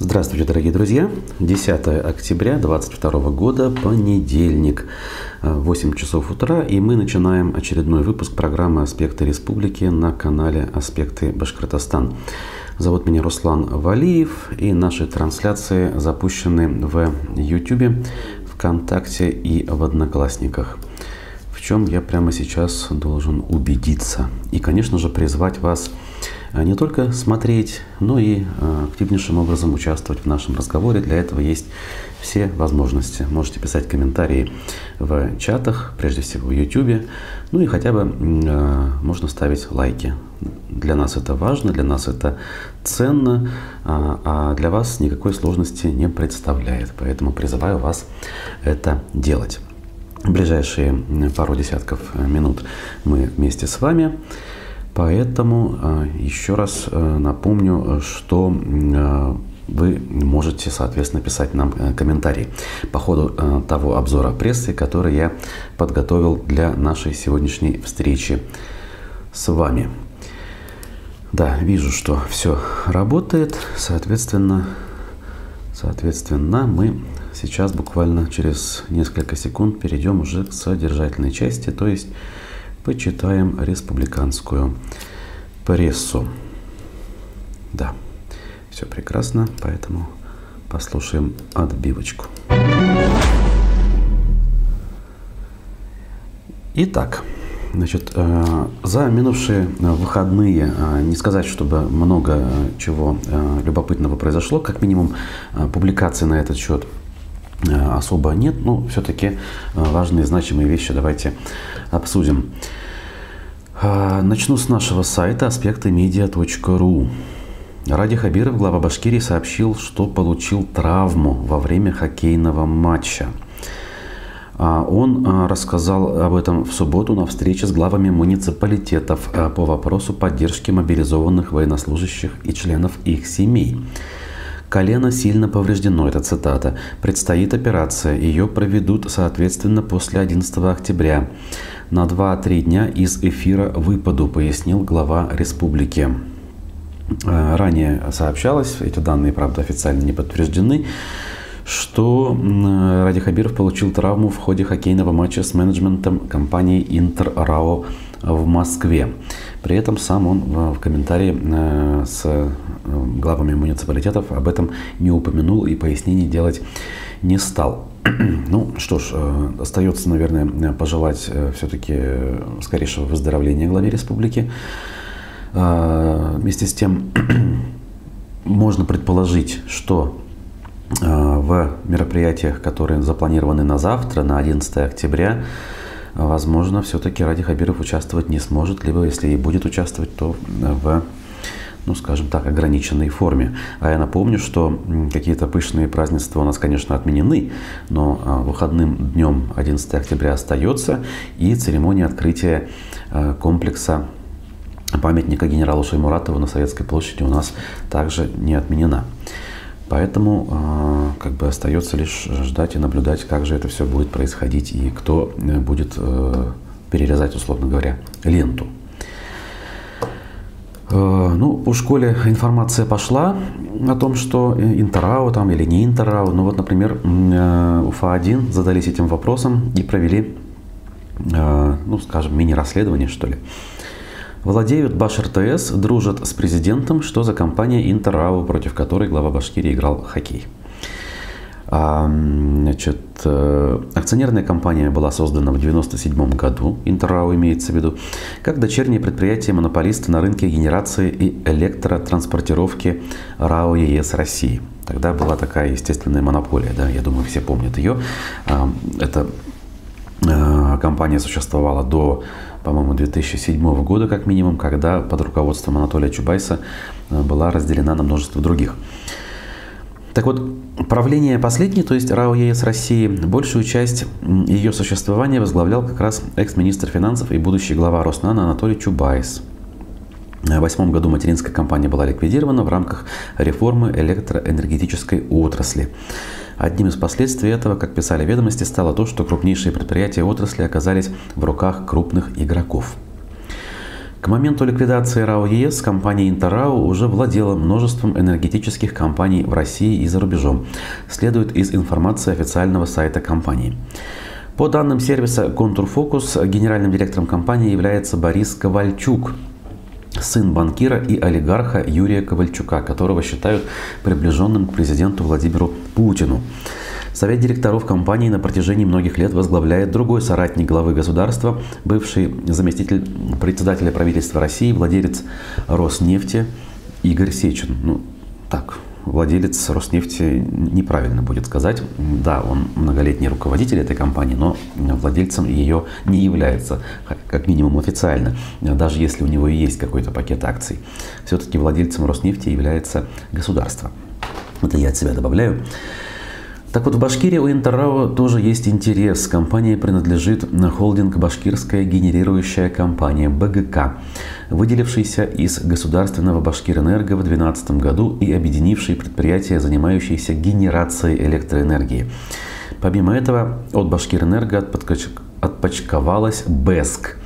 Здравствуйте, дорогие друзья! 10 октября 2022 года, понедельник, 8 часов утра, и мы начинаем очередной выпуск программы «Аспекты республики» на канале «Аспекты Башкортостан». Зовут меня Руслан Валиев, и наши трансляции запущены в YouTube, ВКонтакте и в Одноклассниках в чем я прямо сейчас должен убедиться. И, конечно же, призвать вас не только смотреть, но и а, активнейшим образом участвовать в нашем разговоре. Для этого есть все возможности. Можете писать комментарии в чатах, прежде всего в YouTube, ну и хотя бы а, можно ставить лайки. Для нас это важно, для нас это ценно, а для вас никакой сложности не представляет. Поэтому призываю вас это делать. В ближайшие пару десятков минут мы вместе с вами. Поэтому а, еще раз э, напомню, что а, вы можете, соответственно, писать нам э, комментарии по ходу э, того обзора прессы, который я подготовил для нашей сегодняшней встречи с вами. Да, вижу, что все работает. Соответственно, соответственно, мы сейчас буквально через несколько секунд перейдем уже к содержательной части, то есть почитаем республиканскую прессу. Да, все прекрасно, поэтому послушаем отбивочку. Итак, Значит, э, за минувшие выходные, э, не сказать, чтобы много чего э, любопытного произошло, как минимум публикации на этот счет особо нет, но все-таки важные значимые вещи давайте обсудим. А, начну с нашего сайта аспектымедиа.ру. Ради Хабиров, глава Башкирии, сообщил, что получил травму во время хоккейного матча. А, он а, рассказал об этом в субботу на встрече с главами муниципалитетов по вопросу поддержки мобилизованных военнослужащих и членов их семей. Колено сильно повреждено, это цитата. Предстоит операция, ее проведут, соответственно, после 11 октября на 2-3 дня из эфира выпаду, пояснил глава республики. Э, ранее сообщалось, эти данные, правда, официально не подтверждены, что Ради Хабиров получил травму в ходе хоккейного матча с менеджментом компании Интер в Москве. При этом сам он в комментарии э, с э, главами муниципалитетов об этом не упомянул и пояснений делать не стал. Ну что ж, э, остается, наверное, пожелать все-таки скорейшего выздоровления главе республики. Вместе с тем, можно предположить, что в мероприятиях, которые запланированы на завтра, на 11 октября, возможно, все-таки Ради Хабиров участвовать не сможет, либо если и будет участвовать, то в ну, скажем так, ограниченной форме. А я напомню, что какие-то пышные празднества у нас, конечно, отменены, но а, выходным днем 11 октября остается, и церемония открытия а, комплекса памятника генералу Шаймуратову на Советской площади у нас также не отменена. Поэтому а, как бы остается лишь ждать и наблюдать, как же это все будет происходить и кто э, будет э, перерезать, условно говоря, ленту. Э, ну, по школе информация пошла о том, что Интерау там или не Интерау. Ну вот, например, УФА-1 задались этим вопросом и провели, ну, скажем, мини-расследование, что ли. Владеют Баш-РТС, дружат с президентом. Что за компания Интерау, против которой глава Башкирии играл хоккей? А, значит, э, акционерная компания была создана в 1997 году, Интерау имеется в виду, как дочернее предприятие монополиста на рынке генерации и электротранспортировки РАО ЕС России. Тогда была такая естественная монополия, да, я думаю, все помнят ее. А, эта э, компания существовала до по-моему, 2007 года как минимум, когда под руководством Анатолия Чубайса э, была разделена на множество других. Так вот, правление последней, то есть РАО ЕС России, большую часть ее существования возглавлял как раз экс-министр финансов и будущий глава Роснана Анатолий Чубайс. В 2008 году материнская компания была ликвидирована в рамках реформы электроэнергетической отрасли. Одним из последствий этого, как писали ведомости, стало то, что крупнейшие предприятия отрасли оказались в руках крупных игроков. К моменту ликвидации РАО ЕС компания Интеррао уже владела множеством энергетических компаний в России и за рубежом, следует из информации официального сайта компании. По данным сервиса «Контурфокус», генеральным директором компании является Борис Ковальчук, сын банкира и олигарха Юрия Ковальчука, которого считают приближенным к президенту Владимиру Путину. Совет директоров компании на протяжении многих лет возглавляет другой соратник главы государства, бывший заместитель председателя правительства России, владелец Роснефти Игорь Сечин. Ну, так, владелец Роснефти неправильно будет сказать. Да, он многолетний руководитель этой компании, но владельцем ее не является, как минимум официально, даже если у него и есть какой-то пакет акций. Все-таки владельцем Роснефти является государство. Это я от себя добавляю. Так вот, в Башкирии у Интеррао тоже есть интерес. Компания принадлежит на холдинг «Башкирская генерирующая компания» БГК, выделившийся из государственного «Башкирэнерго» в 2012 году и объединивший предприятия, занимающиеся генерацией электроэнергии. Помимо этого, от «Башкирэнерго» отпочковалась БЭСК.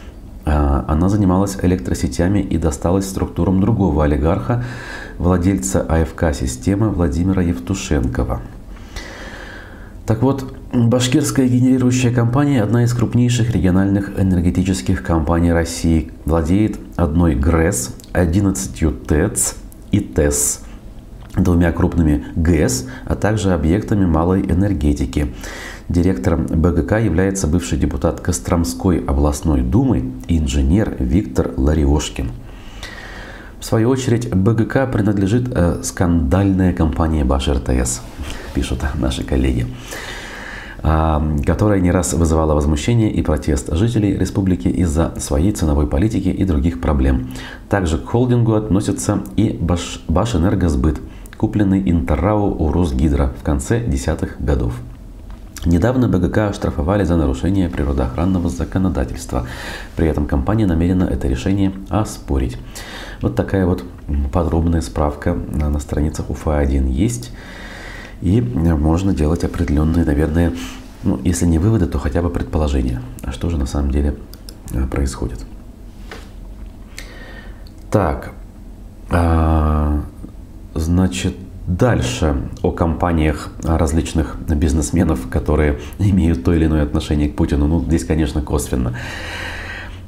А, она занималась электросетями и досталась структурам другого олигарха, владельца АФК-системы Владимира Евтушенкова – так вот, Башкирская генерирующая компания – одна из крупнейших региональных энергетических компаний России. Владеет одной ГРЭС, 11 ТЭЦ и ТЭС, двумя крупными ГЭС, а также объектами малой энергетики. Директором БГК является бывший депутат Костромской областной думы инженер Виктор Лариошкин. В свою очередь, БГК принадлежит э, скандальная компания Башир ТС пишут наши коллеги а, которая не раз вызывала возмущение и протест жителей республики из-за своей ценовой политики и других проблем. Также к холдингу относятся и Баш, Башэнергосбыт, купленный Интеррау у Росгидро в конце десятых годов. Недавно БГК оштрафовали за нарушение природоохранного законодательства. При этом компания намерена это решение оспорить. Вот такая вот подробная справка на страницах УФА-1 есть. И можно делать определенные, наверное, ну, если не выводы, то хотя бы предположения, а что же на самом деле э, происходит. Так, а, значит, дальше о компаниях различных бизнесменов, которые имеют то или иное отношение к Путину. Ну, здесь, конечно, косвенно.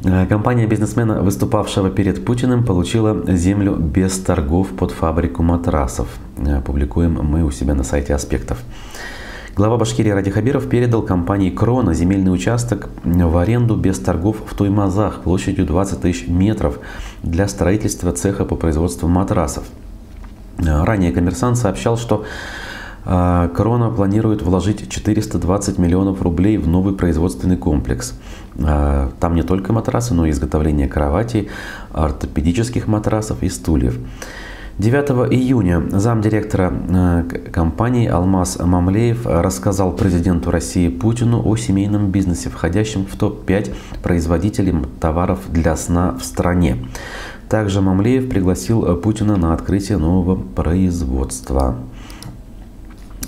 Э, компания бизнесмена, выступавшего перед Путиным, получила землю без торгов под фабрику матрасов. Э, публикуем мы у себя на сайте «Аспектов». Глава Башкирии Ради Хабиров передал компании «Крона» земельный участок в аренду без торгов в Туймазах площадью 20 тысяч метров для строительства цеха по производству матрасов. Э, ранее коммерсант сообщал, что а, Корона планирует вложить 420 миллионов рублей в новый производственный комплекс. А, там не только матрасы, но и изготовление кроватей, ортопедических матрасов и стульев. 9 июня замдиректора а, компании Алмаз Мамлеев рассказал президенту России Путину о семейном бизнесе, входящем в топ-5 производителей товаров для сна в стране. Также Мамлеев пригласил Путина на открытие нового производства.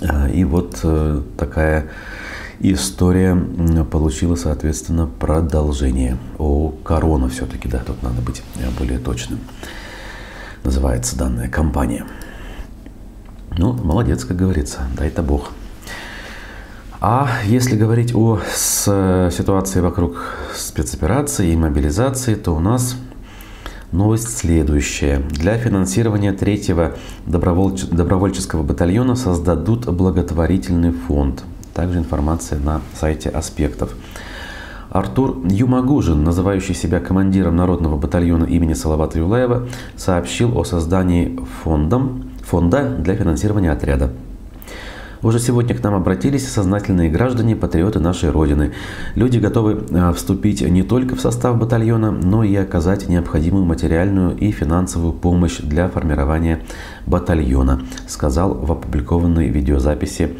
А, и вот э, такая история получила, соответственно, продолжение. О, корона все-таки, да, тут надо быть э, более точным. Называется данная компания. Ну, молодец, как говорится, дай-то Бог. А если говорить о ситуации вокруг спецоперации и мобилизации, то у нас Новость следующая. Для финансирования третьего добровольч... добровольческого батальона создадут благотворительный фонд. Также информация на сайте «Аспектов». Артур Юмагужин, называющий себя командиром народного батальона имени Салавата Юлаева, сообщил о создании фондом, фонда для финансирования отряда. Уже сегодня к нам обратились сознательные граждане, патриоты нашей Родины. Люди готовы а, вступить не только в состав батальона, но и оказать необходимую материальную и финансовую помощь для формирования батальона, сказал в опубликованной видеозаписи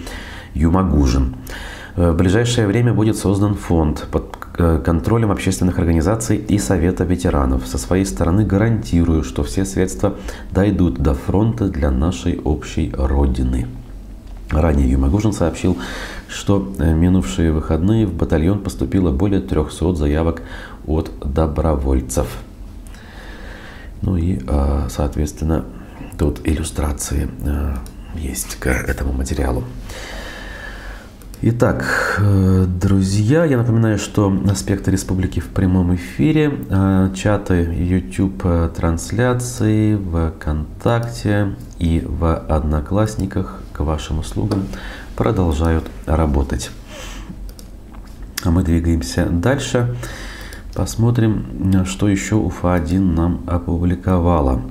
Юмагужин. В ближайшее время будет создан фонд под э, контролем общественных организаций и Совета ветеранов. Со своей стороны гарантирую, что все средства дойдут до фронта для нашей общей Родины. Ранее Юмагужин сообщил, что э, минувшие выходные в батальон поступило более 300 заявок от добровольцев. Ну и, соответственно, тут иллюстрации есть к этому материалу. Итак, э, друзья, я напоминаю, что «Аспекты республики» в прямом эфире, э, чаты YouTube э, трансляции ВКонтакте и в Одноклассниках к вашим услугам продолжают работать. А мы двигаемся дальше. Посмотрим, что еще УФА-1 нам опубликовала.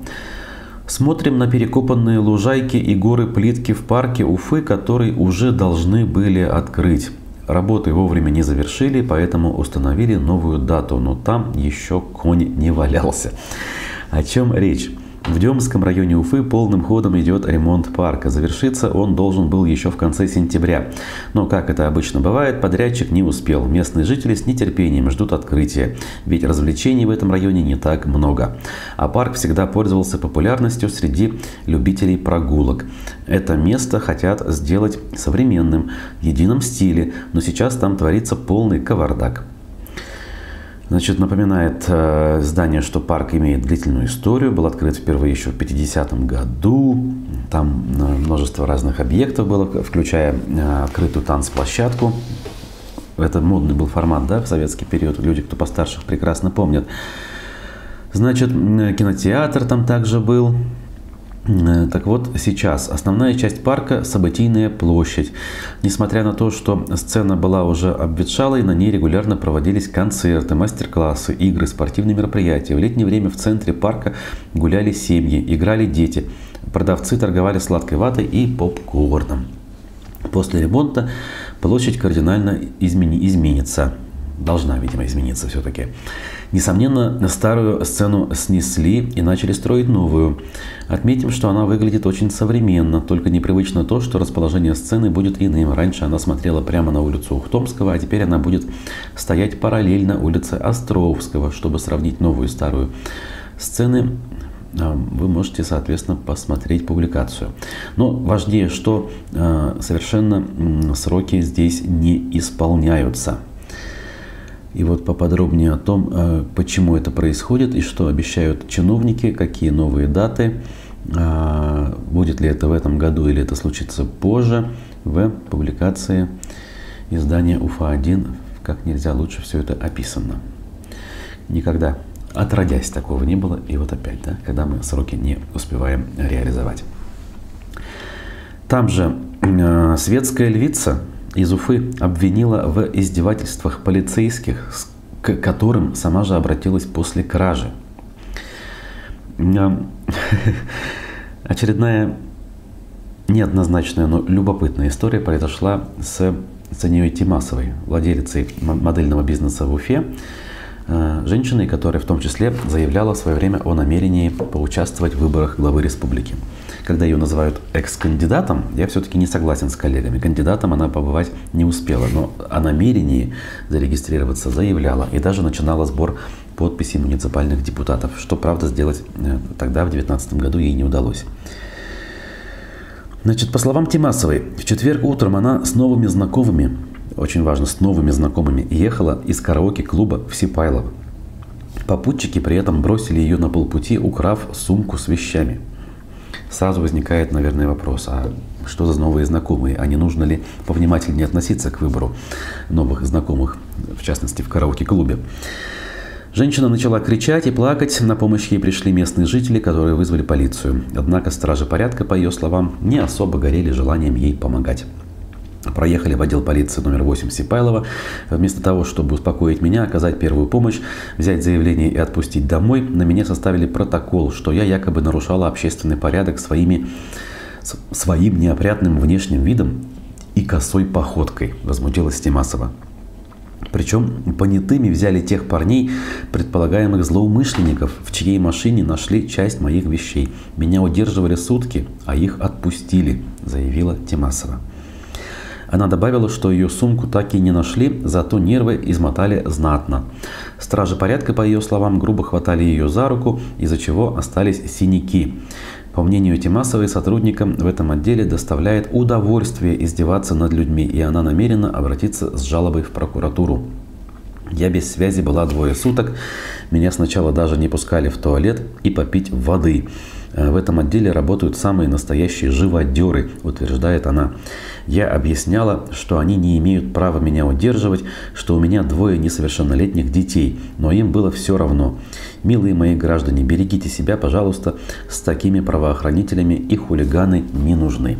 Смотрим на перекопанные лужайки и горы плитки в парке Уфы, которые уже должны были открыть. Работы вовремя не завершили, поэтому установили новую дату, но там еще конь не валялся. О чем речь? В Демском районе Уфы полным ходом идет ремонт парка. Завершиться он должен был еще в конце сентября. Но, как это обычно бывает, подрядчик не успел. Местные жители с нетерпением ждут открытия, ведь развлечений в этом районе не так много. А парк всегда пользовался популярностью среди любителей прогулок. Это место хотят сделать современным, в едином стиле, но сейчас там творится полный кавардак. Значит, напоминает э, здание, что парк имеет длительную историю, был открыт впервые еще в 50-м году. Там э, множество разных объектов было, включая э, открытую танцплощадку. Это модный был формат, да, в советский период. Люди, кто постарше, прекрасно помнят. Значит, кинотеатр там также был. Э, так вот, сейчас основная часть парка – событийная площадь. Несмотря на то, что сцена была уже обветшалой, на ней регулярно проводились концерты, мастер-классы, игры, спортивные мероприятия. В летнее время в центре парка гуляли семьи, играли дети. Продавцы торговали сладкой ватой и попкорном. После ремонта площадь кардинально измени, изменится. Должна, видимо, измениться все-таки. Несомненно, старую сцену снесли и начали строить новую. Отметим, что она выглядит очень современно, только непривычно то, что расположение сцены будет иным. Раньше она смотрела прямо на улицу Ухтомского, а теперь она будет стоять параллельно улице Островского. Чтобы сравнить новую и старую сцены, а, вы можете, соответственно, посмотреть публикацию. Но важнее, что а, совершенно сроки здесь не исполняются. И вот поподробнее о том, э, почему это происходит и что обещают чиновники, какие новые даты, э, будет ли это в этом году или это случится позже, в публикации издания УФА-1 как нельзя лучше все это описано. Никогда отродясь такого не было, и вот опять, да, когда мы сроки не успеваем реализовать. Там же э, светская львица из Уфы обвинила в издевательствах полицейских, к которым сама же обратилась после кражи. Очередная неоднозначная, но любопытная история произошла с Санией Тимасовой, владелицей модельного бизнеса в Уфе, э, женщиной, которая в том числе заявляла в свое время о намерении поучаствовать в выборах главы республики когда ее называют экс-кандидатом, я все-таки не согласен с коллегами. Кандидатом она побывать не успела, но о намерении зарегистрироваться заявляла и даже начинала сбор подписей муниципальных депутатов, что, правда, сделать э, тогда, в 2019 году, ей не удалось. Значит, по словам Тимасовой, в четверг утром она с новыми знакомыми, очень важно, с новыми знакомыми, ехала из караоке-клуба в Сипайлово. Попутчики при этом бросили ее на полпути, украв сумку с вещами – сразу возникает, наверное, вопрос, а что за новые знакомые, а не нужно ли повнимательнее относиться к выбору новых знакомых, в частности в караоке-клубе. Женщина начала кричать и плакать, на помощь ей пришли местные жители, которые вызвали полицию. Однако стражи порядка, по ее словам, не особо горели желанием ей помогать. Проехали в отдел полиции номер 8 Сипайлова. Вместо того, чтобы успокоить меня, оказать первую помощь, взять заявление и отпустить домой, на меня составили протокол, что я якобы нарушала общественный порядок своими, своим неопрятным внешним видом и косой походкой, возмутилась Тимасова. Причем понятыми взяли тех парней, предполагаемых злоумышленников, в чьей машине нашли часть моих вещей. Меня удерживали сутки, а их отпустили, заявила Тимасова. Она добавила, что ее сумку так и не нашли, зато нервы измотали знатно. Стражи порядка, по ее словам, грубо хватали ее за руку, из-за чего остались синяки. По мнению Тимасовой, сотрудникам в этом отделе доставляет удовольствие издеваться над людьми, и она намерена обратиться с жалобой в прокуратуру. Я без связи была двое суток. Меня сначала даже не пускали в туалет и попить воды. Э, в этом отделе работают самые настоящие живодеры, утверждает она. Я объясняла, что они не имеют права меня удерживать, что у меня двое несовершеннолетних детей, но им было все равно. Милые мои граждане, берегите себя, пожалуйста, с такими правоохранителями и хулиганы не нужны.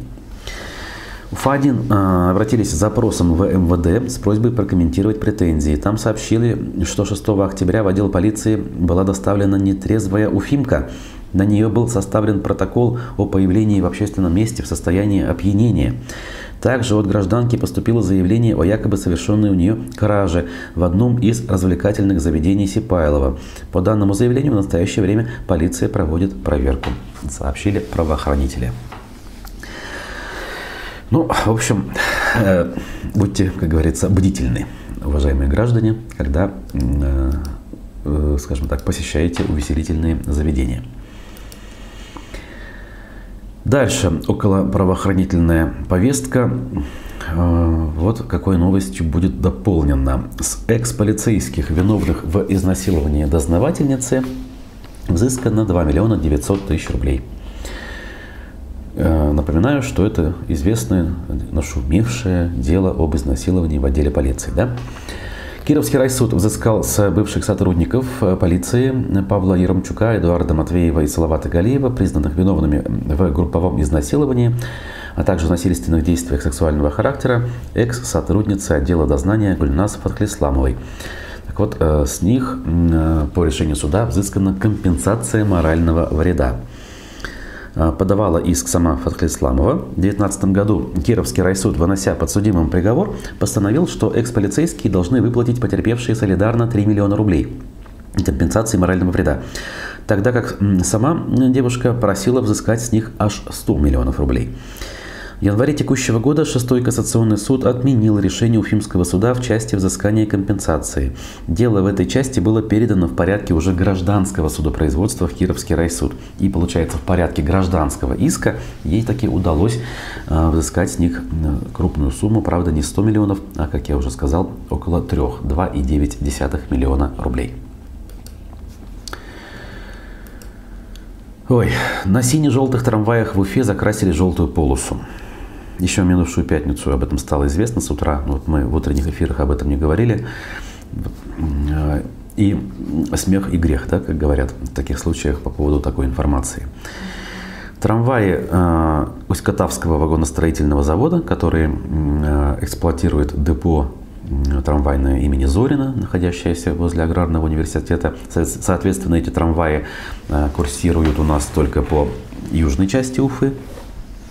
УФА-1 э, обратились с запросом в МВД с просьбой прокомментировать претензии. Там сообщили, что 6 октября в отдел полиции была доставлена нетрезвая уфимка. На нее был составлен протокол о появлении в общественном месте в состоянии опьянения. Также от гражданки поступило заявление о якобы совершенной у нее краже в одном из развлекательных заведений Сипайлова. По данному заявлению в настоящее время полиция проводит проверку, сообщили правоохранители. Ну, в общем, э, будьте, как говорится, бдительны, уважаемые граждане, когда, э, э, скажем так, посещаете увеселительные заведения. Дальше, около правоохранительная повестка. Вот какой новостью будет дополнена. С экс-полицейских, виновных в изнасиловании дознавательницы, взыскано 2 миллиона 900 тысяч рублей. Э, напоминаю, что это известное, нашумевшее дело об изнасиловании в отделе полиции. Да? Кировский райсуд взыскал с бывших сотрудников э, полиции Павла Яромчука, Эдуарда Матвеева и Салавата Галиева, признанных виновными в групповом изнасиловании, а также насильственных действиях сексуального характера, экс-сотрудницы отдела дознания Гульнас Фатхлисламовой. Так вот, э, с них по решению суда взыскана компенсация морального вреда. А, подавала иск сама Фатхли Исламова. В 2019 году Кировский райсуд, вынося подсудимым приговор, постановил, что экс-полицейские должны выплатить потерпевшие солидарно 3 миллиона рублей компенсации морального вреда. Тогда как сама девушка просила взыскать с них аж 100 миллионов рублей. В январе текущего года Шестой кассационный суд отменил решение Уфимского суда в части взыскания компенсации. Дело в этой части было передано в порядке уже гражданского судопроизводства в Кировский райсуд. И получается, в порядке гражданского иска ей таки удалось э, взыскать с них крупную сумму, правда не 100 миллионов, а, как я уже сказал, около 3, 2,9 миллиона рублей. Ой, на сине-желтых трамваях в Уфе закрасили желтую полосу. Еще минувшую пятницу об этом стало известно с утра. Вот мы в утренних эфирах об этом не говорили. И смех и грех, да, как говорят в таких случаях по поводу такой информации. Трамваи э, Усть-Катавского вагоностроительного завода, который э, эксплуатирует депо трамвайное имени Зорина, находящееся возле Аграрного университета. Соответственно, эти трамваи э, курсируют у нас только по южной части Уфы, Э,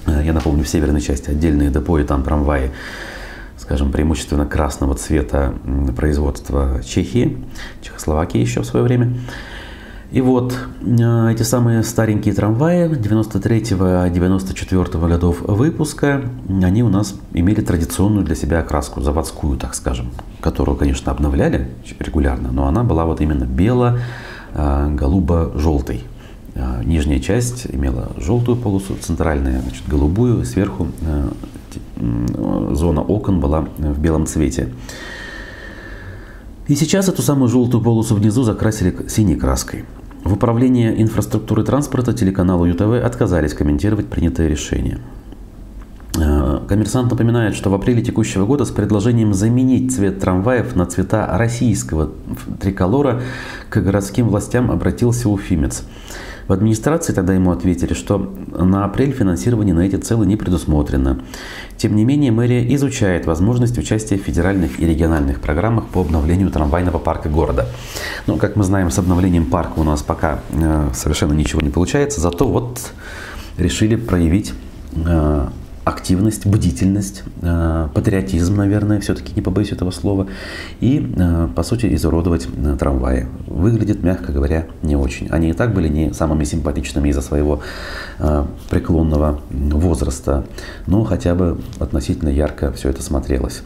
я напомню, в северной части отдельные депо и там трамваи, скажем, преимущественно красного цвета производства Чехии, Чехословакии еще в свое время. И вот э, эти самые старенькие трамваи 93-94 годов выпуска, они у нас имели традиционную для себя окраску, заводскую, так скажем, которую, конечно, обновляли регулярно, но она была вот именно бело-голубо-желтой. А, нижняя часть имела желтую полосу, центральная значит, голубую, сверху э, зона окон была в белом цвете. И сейчас эту самую желтую полосу внизу закрасили синей краской. В управлении инфраструктуры транспорта телеканалу ЮТВ отказались комментировать принятое решение. Э, коммерсант напоминает, что в апреле текущего года с предложением заменить цвет трамваев на цвета российского триколора к городским властям обратился уфимец. В администрации тогда ему ответили, что на апрель финансирование на эти целы не предусмотрено. Тем не менее, мэрия изучает возможность участия в федеральных и региональных программах по обновлению трамвайного парка города. Но, как мы знаем, с обновлением парка у нас пока э, совершенно ничего не получается, зато вот решили проявить э, активность, бдительность, э, патриотизм, наверное, все-таки не побоюсь этого слова, и, э, по сути, изуродовать э, трамваи. Выглядит, мягко говоря, не очень. Они и так были не самыми симпатичными из-за своего преклонного возраста, но хотя бы относительно ярко все это смотрелось.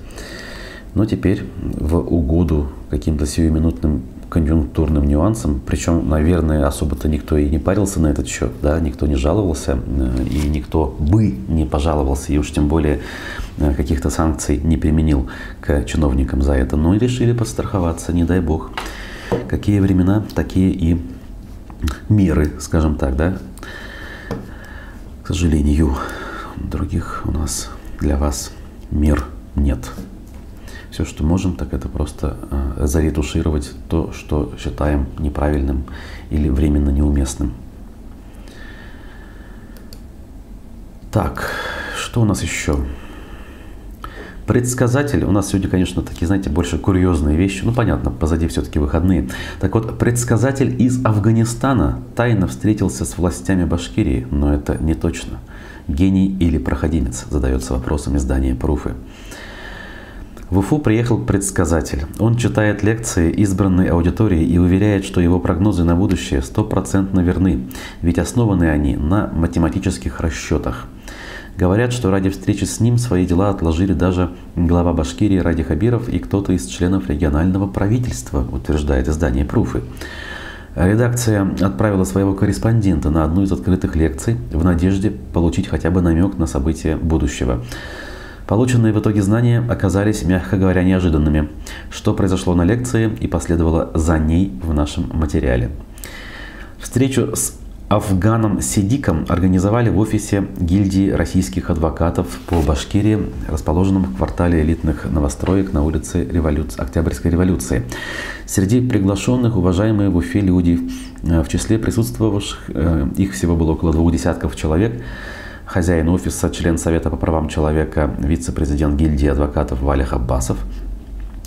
Но теперь в угоду каким-то сиюминутным конъюнктурным нюансам, причем, наверное, особо-то никто и не парился на этот счет, да, никто не жаловался, э, и никто бы не пожаловался, и уж тем более э, каких-то санкций не применил к чиновникам за это, но и решили подстраховаться, не дай бог. Какие времена, такие и меры, скажем так, да. К сожалению, других у нас для вас мер нет. Все, что можем, так это просто э, заретушировать то, что считаем неправильным или временно неуместным. Так, что у нас еще? Предсказатель, у нас сегодня, конечно, такие, знаете, больше курьезные вещи. Ну, понятно, позади все-таки выходные. Так вот, предсказатель из Афганистана тайно встретился с властями Башкирии, но это не точно. Гений или проходимец, задается вопросом издания «Пруфы». В Уфу приехал предсказатель. Он читает лекции избранной аудитории и уверяет, что его прогнозы на будущее стопроцентно верны, ведь основаны они на математических расчетах. Говорят, что ради встречи с ним свои дела отложили даже глава Башкирии Ради Хабиров и кто-то из членов регионального правительства, утверждает издание «Пруфы». Редакция отправила своего корреспондента на одну из открытых лекций в надежде получить хотя бы намек на события будущего. Полученные в итоге знания оказались, мягко говоря, неожиданными, что произошло на лекции и последовало за ней в нашем материале. Встречу с Афганом Сидиком организовали в офисе гильдии российских адвокатов по Башкирии, расположенном в квартале элитных новостроек на улице революции, Октябрьской революции. Среди приглашенных уважаемые в Уфе люди, э, в числе присутствовавших, э, их всего было около двух десятков человек, хозяин офиса, член Совета по правам человека, вице-президент гильдии адвокатов Валих Аббасов,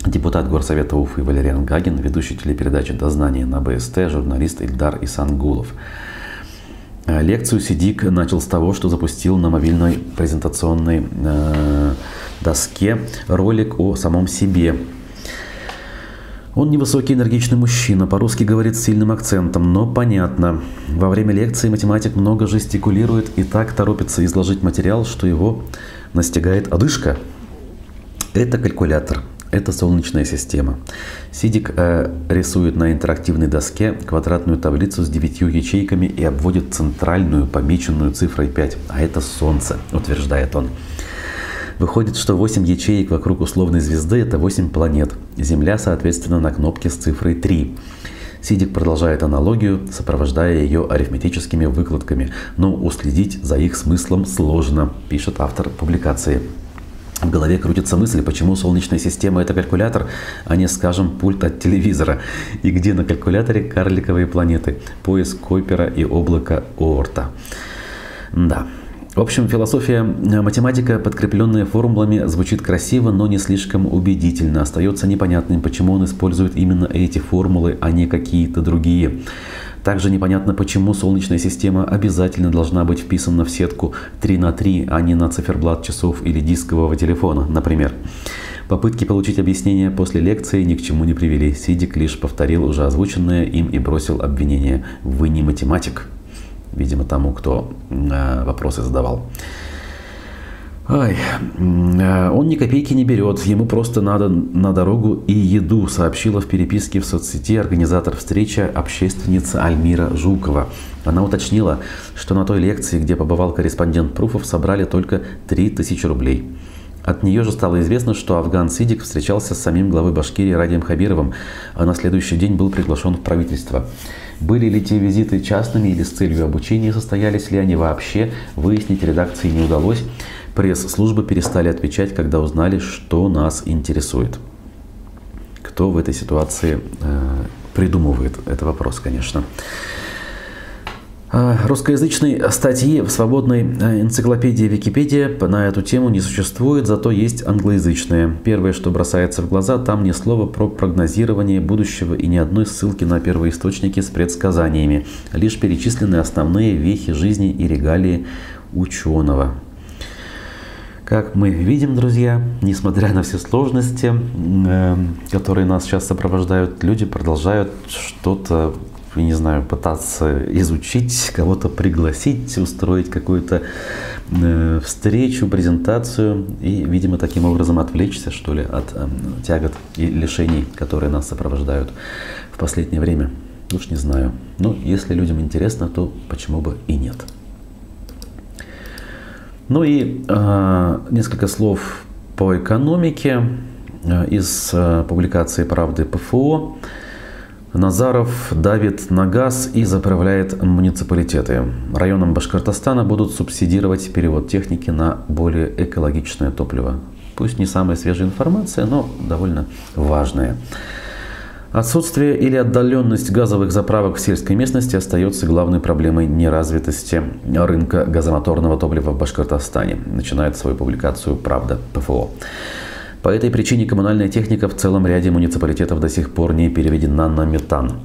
депутат Горсовета Уфы Валериан Гагин, ведущий телепередачи «Дознание» на БСТ, журналист Ильдар Исангулов. Лекцию Сидик начал с того, что запустил на мобильной презентационной э, доске ролик о самом себе, он невысокий энергичный мужчина, по-русски говорит с сильным акцентом, но понятно. Во время лекции математик много жестикулирует и так торопится изложить материал, что его настигает одышка. Это калькулятор, это солнечная система. Сидик э, рисует на интерактивной доске квадратную таблицу с девятью ячейками и обводит центральную, помеченную цифрой 5. А это Солнце, утверждает он. Выходит, что 8 ячеек вокруг условной звезды – это 8 планет. Земля, соответственно, на кнопке с цифрой 3. Сидик продолжает аналогию, сопровождая ее арифметическими выкладками, но уследить за их смыслом сложно, пишет автор публикации. В голове крутится мысль, почему Солнечная система – это калькулятор, а не, скажем, пульт от телевизора. И где на калькуляторе карликовые планеты, пояс Койпера и облако Оорта. Да, в общем, философия э, математика, подкрепленная формулами, звучит красиво, но не слишком убедительно. Остается непонятным, почему он использует именно эти формулы, а не какие-то другие. Также непонятно, почему Солнечная система обязательно должна быть вписана в сетку 3 на 3, а не на циферблат часов или дискового телефона, например. Попытки получить объяснение после лекции ни к чему не привели. Сидик лишь повторил уже озвученное им и бросил обвинение «Вы не математик» видимо, тому, кто э, вопросы задавал. Ай, э, он ни копейки не берет, ему просто надо на дорогу и еду, сообщила в переписке в соцсети организатор встречи общественница Альмира Жукова. Она уточнила, что на той лекции, где побывал корреспондент Пруфов, собрали только 3000 рублей. От нее же стало известно, что Афган Сидик встречался с самим главой Башкирии Радием Хабировым, а на следующий день был приглашен в правительство. Были ли те визиты частными или с целью обучения, состоялись ли они вообще, выяснить редакции не удалось. Пресс-службы перестали отвечать, когда узнали, что нас интересует. Кто в этой ситуации э, придумывает? Это вопрос, конечно. А, русскоязычной статьи в свободной э, энциклопедии Википедия на эту тему не существует, зато есть англоязычные. Первое, что бросается в глаза, там ни слова про прогнозирование будущего и ни одной ссылки на первоисточники с предсказаниями. Лишь перечислены основные вехи жизни и регалии ученого. Как мы видим, друзья, несмотря на все сложности, э, которые нас сейчас сопровождают, люди продолжают что-то не знаю, пытаться изучить, кого-то пригласить, устроить какую-то э, встречу, презентацию и, видимо, таким образом отвлечься, что ли, от э, тягот и лишений, которые нас сопровождают в последнее время. Уж не знаю. Но если людям интересно, то почему бы и нет. Ну и э, несколько слов по экономике э, из э, публикации «Правды ПФО». Назаров давит на газ и заправляет муниципалитеты. Районам Башкортостана будут субсидировать перевод техники на более экологичное топливо. Пусть не самая свежая информация, но довольно важная. Отсутствие или отдаленность газовых заправок в сельской местности остается главной проблемой неразвитости рынка газомоторного топлива в Башкортостане, начинает свою публикацию «Правда ПФО». По этой причине коммунальная техника в целом ряде муниципалитетов до сих пор не переведена на метан.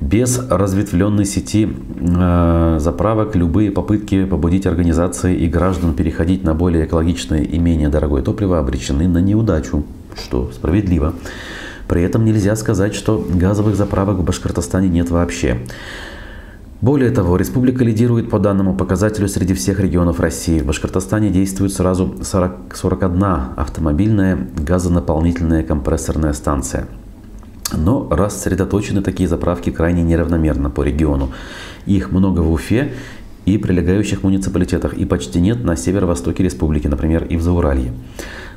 Без разветвленной сети э, заправок любые попытки побудить организации и граждан переходить на более экологичное и менее дорогое топливо обречены на неудачу, что справедливо. При этом нельзя сказать, что газовых заправок в Башкортостане нет вообще. Более того, республика лидирует по данному показателю среди всех регионов России. В Башкортостане действует сразу 40, 41 автомобильная газонаполнительная компрессорная станция. Но рассредоточены такие заправки крайне неравномерно по региону. Их много в Уфе и прилегающих муниципалитетах, и почти нет на северо-востоке республики, например, и в Зауралье.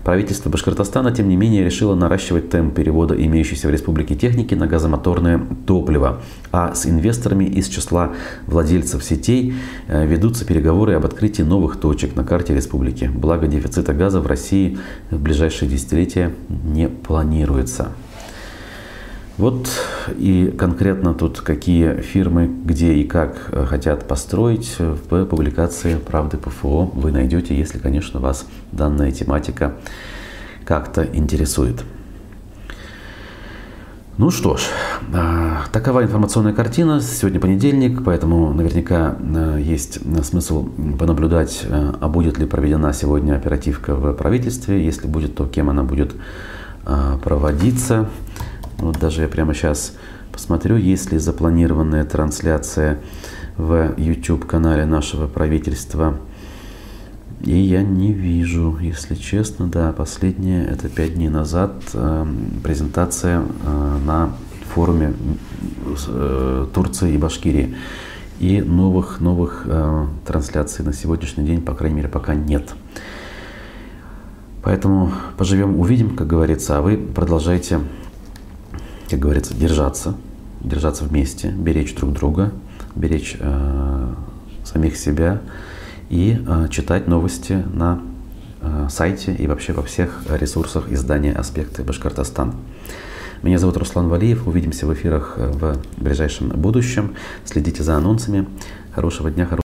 Правительство Башкортостана, тем не менее, решило наращивать темп перевода имеющейся в республике техники на газомоторное топливо. А с инвесторами из числа владельцев сетей э, ведутся переговоры об открытии новых точек на карте республики. Благо дефицита газа в России в ближайшие десятилетия не планируется. Вот и конкретно тут какие фирмы, где и как э, хотят построить в публикации «Правды ПФО» вы найдете, если, конечно, вас данная тематика как-то интересует. Ну что ж, а, такова информационная картина. Сегодня понедельник, поэтому наверняка э, есть смысл понаблюдать, э, а будет ли проведена сегодня оперативка в правительстве. Если будет, то кем она будет проводиться. Вот даже я прямо сейчас посмотрю, есть ли запланированная трансляция в YouTube-канале нашего правительства. И я не вижу, если честно, да, последняя, это пять дней назад, э, презентация э, на форуме э, Турции и Башкирии. И новых, новых э, трансляций на сегодняшний день, по крайней мере, пока нет. Поэтому поживем, увидим, как говорится, а вы продолжайте как говорится, держаться, держаться вместе, беречь друг друга, беречь э, самих себя и э, читать новости на э, сайте и вообще во всех ресурсах издания «Аспекты Башкортостан». Меня зовут Руслан Валиев. Увидимся в эфирах э, в ближайшем будущем. Следите за анонсами. Хорошего дня, хорошего